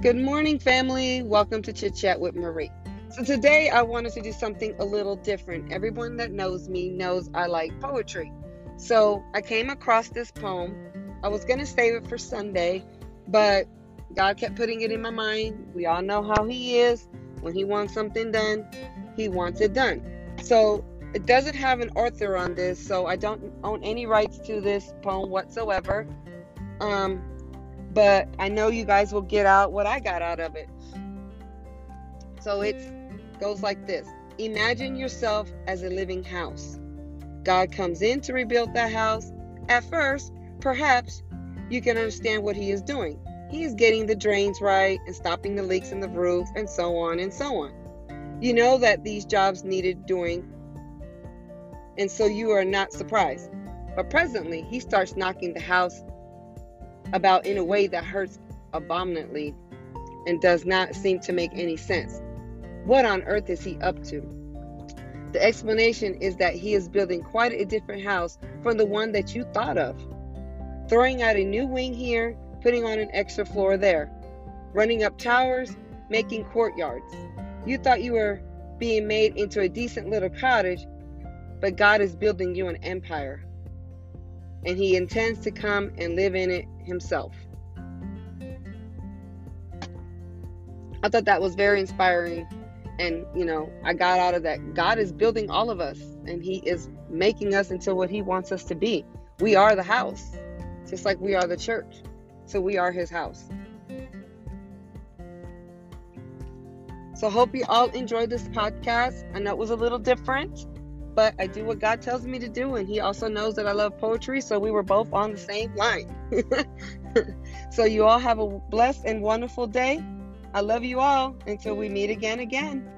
Good morning, family. Welcome to Chit Chat with Marie. So, today I wanted to do something a little different. Everyone that knows me knows I like poetry. So, I came across this poem. I was going to save it for Sunday, but God kept putting it in my mind. We all know how He is. When He wants something done, He wants it done. So, it doesn't have an author on this, so I don't own any rights to this poem whatsoever. Um, but I know you guys will get out what I got out of it. So it goes like this Imagine yourself as a living house. God comes in to rebuild that house. At first, perhaps you can understand what He is doing. He is getting the drains right and stopping the leaks in the roof and so on and so on. You know that these jobs needed doing, and so you are not surprised. But presently, He starts knocking the house about in a way that hurts abominably and does not seem to make any sense. What on earth is he up to? The explanation is that he is building quite a different house from the one that you thought of. Throwing out a new wing here, putting on an extra floor there, running up towers, making courtyards. You thought you were being made into a decent little cottage, but God is building you an empire and he intends to come and live in it himself. I thought that was very inspiring. And, you know, I got out of that. God is building all of us, and He is making us into what He wants us to be. We are the house, just like we are the church. So we are His house. So, hope you all enjoyed this podcast. I know it was a little different but I do what God tells me to do, and He also knows that I love poetry, so we were both on the same line. so, you all have a blessed and wonderful day. I love you all until we meet again again.